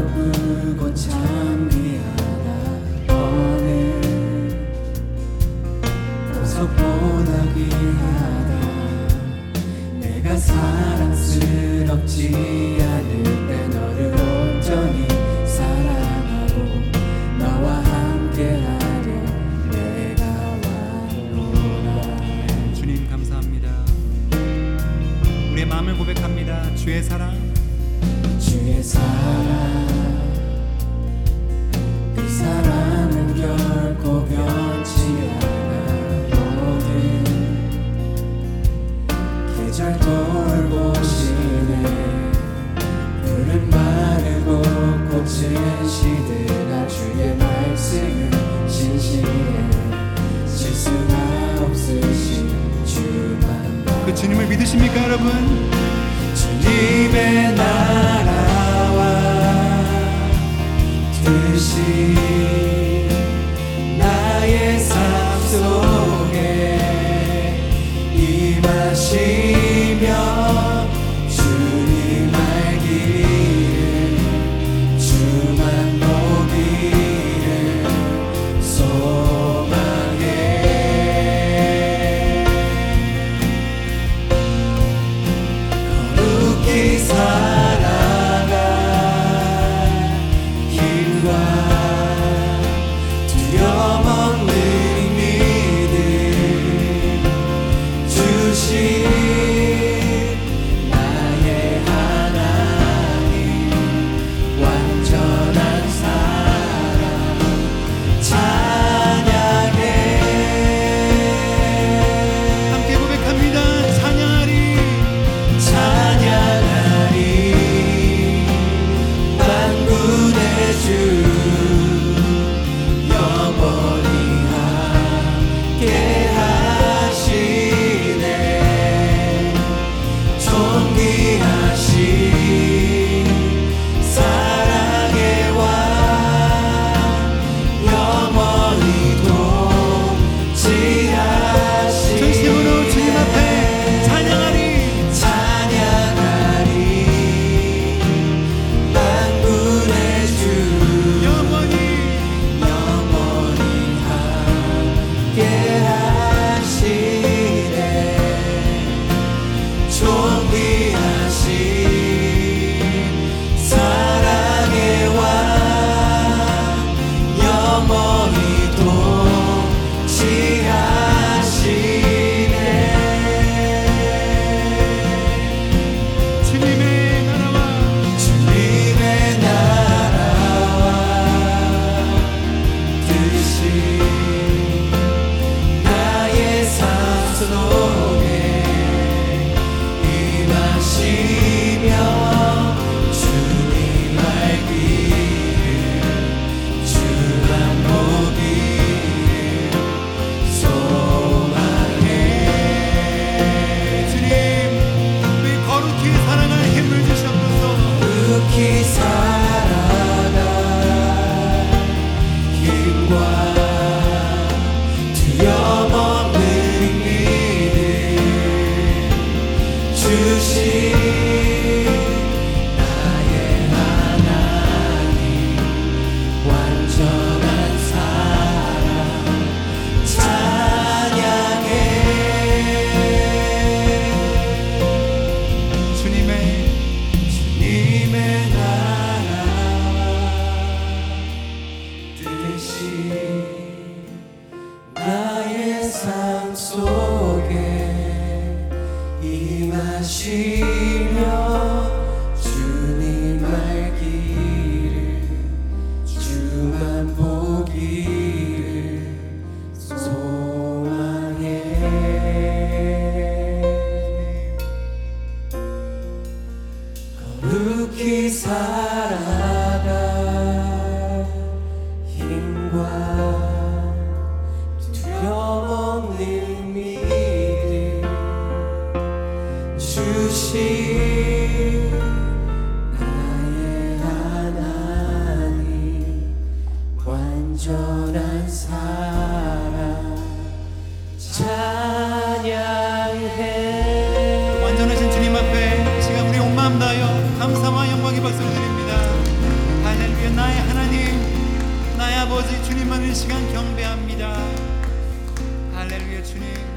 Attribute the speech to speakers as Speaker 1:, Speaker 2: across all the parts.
Speaker 1: 어여쁘고 참 소
Speaker 2: 아버지 주님만이 시간 경배합니다. 할렐루야 주님.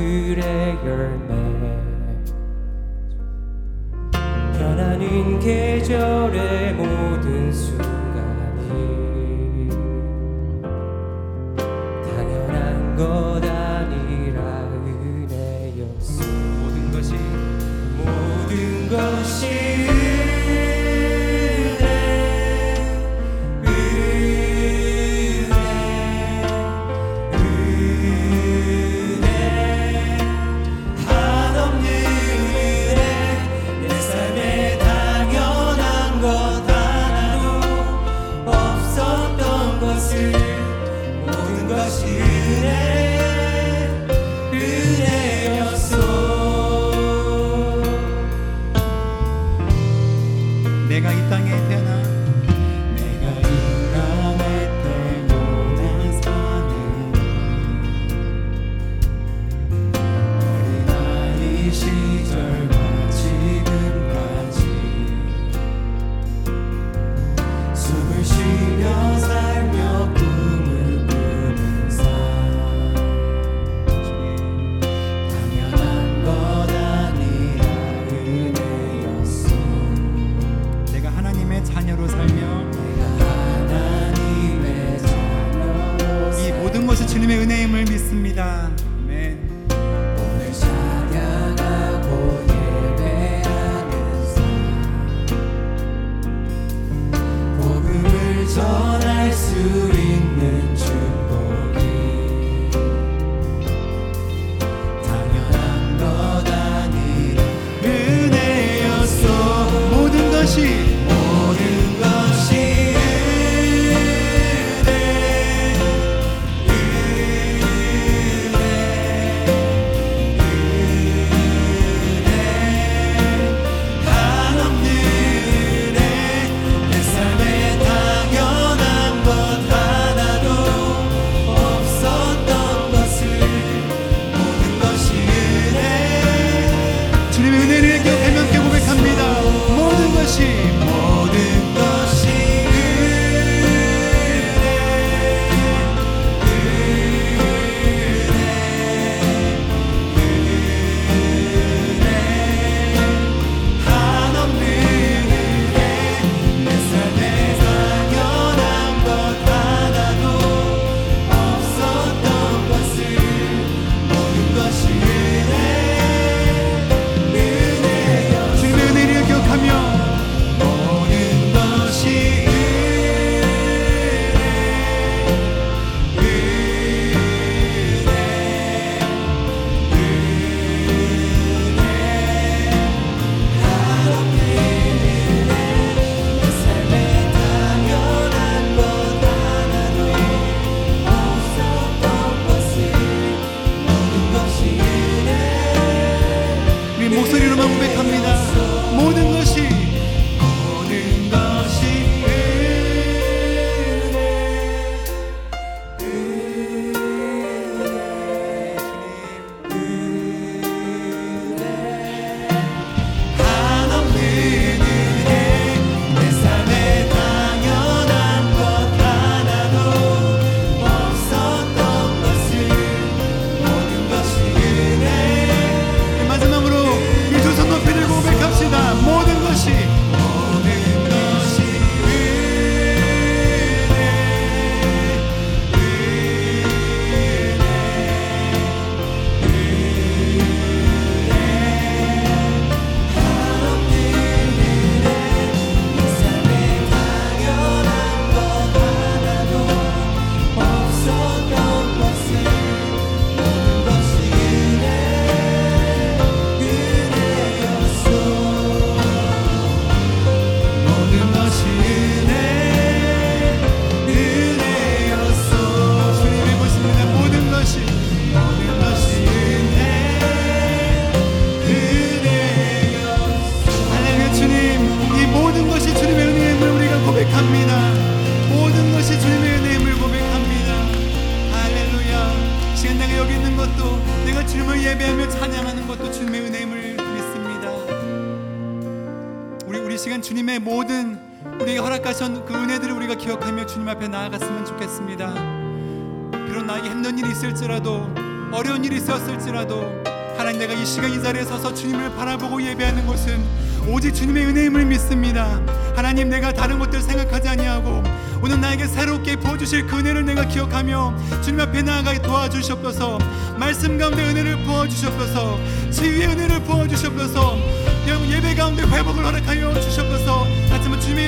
Speaker 1: 하늘의 열매. 변하는 계절의
Speaker 2: 몸 winter. 허락하신 그 은혜들을 우리가 기억하며 주님 앞에 나아갔으면 좋겠습니다. 비록 나에게 힘든 일이 있을지라도 어려운 일이 있었을지라도 하나님 내가 이 시간 이 자리에 서서 주님을 바라보고 예배하는 것은 오직 주님의 은혜임을 믿습니다. 하나님 내가 다른 것들 생각하지 아니하고 오늘 나에게 새롭게 부어주실 그 은혜를 내가 기억하며 주님 앞에 나아가게 도와주시옵소서 말씀 가운데 은혜를 부어주시옵소서 지위의 은혜를 부어주시옵소서 예배 가운데 회복을 허락하여 주시옵소서 하지만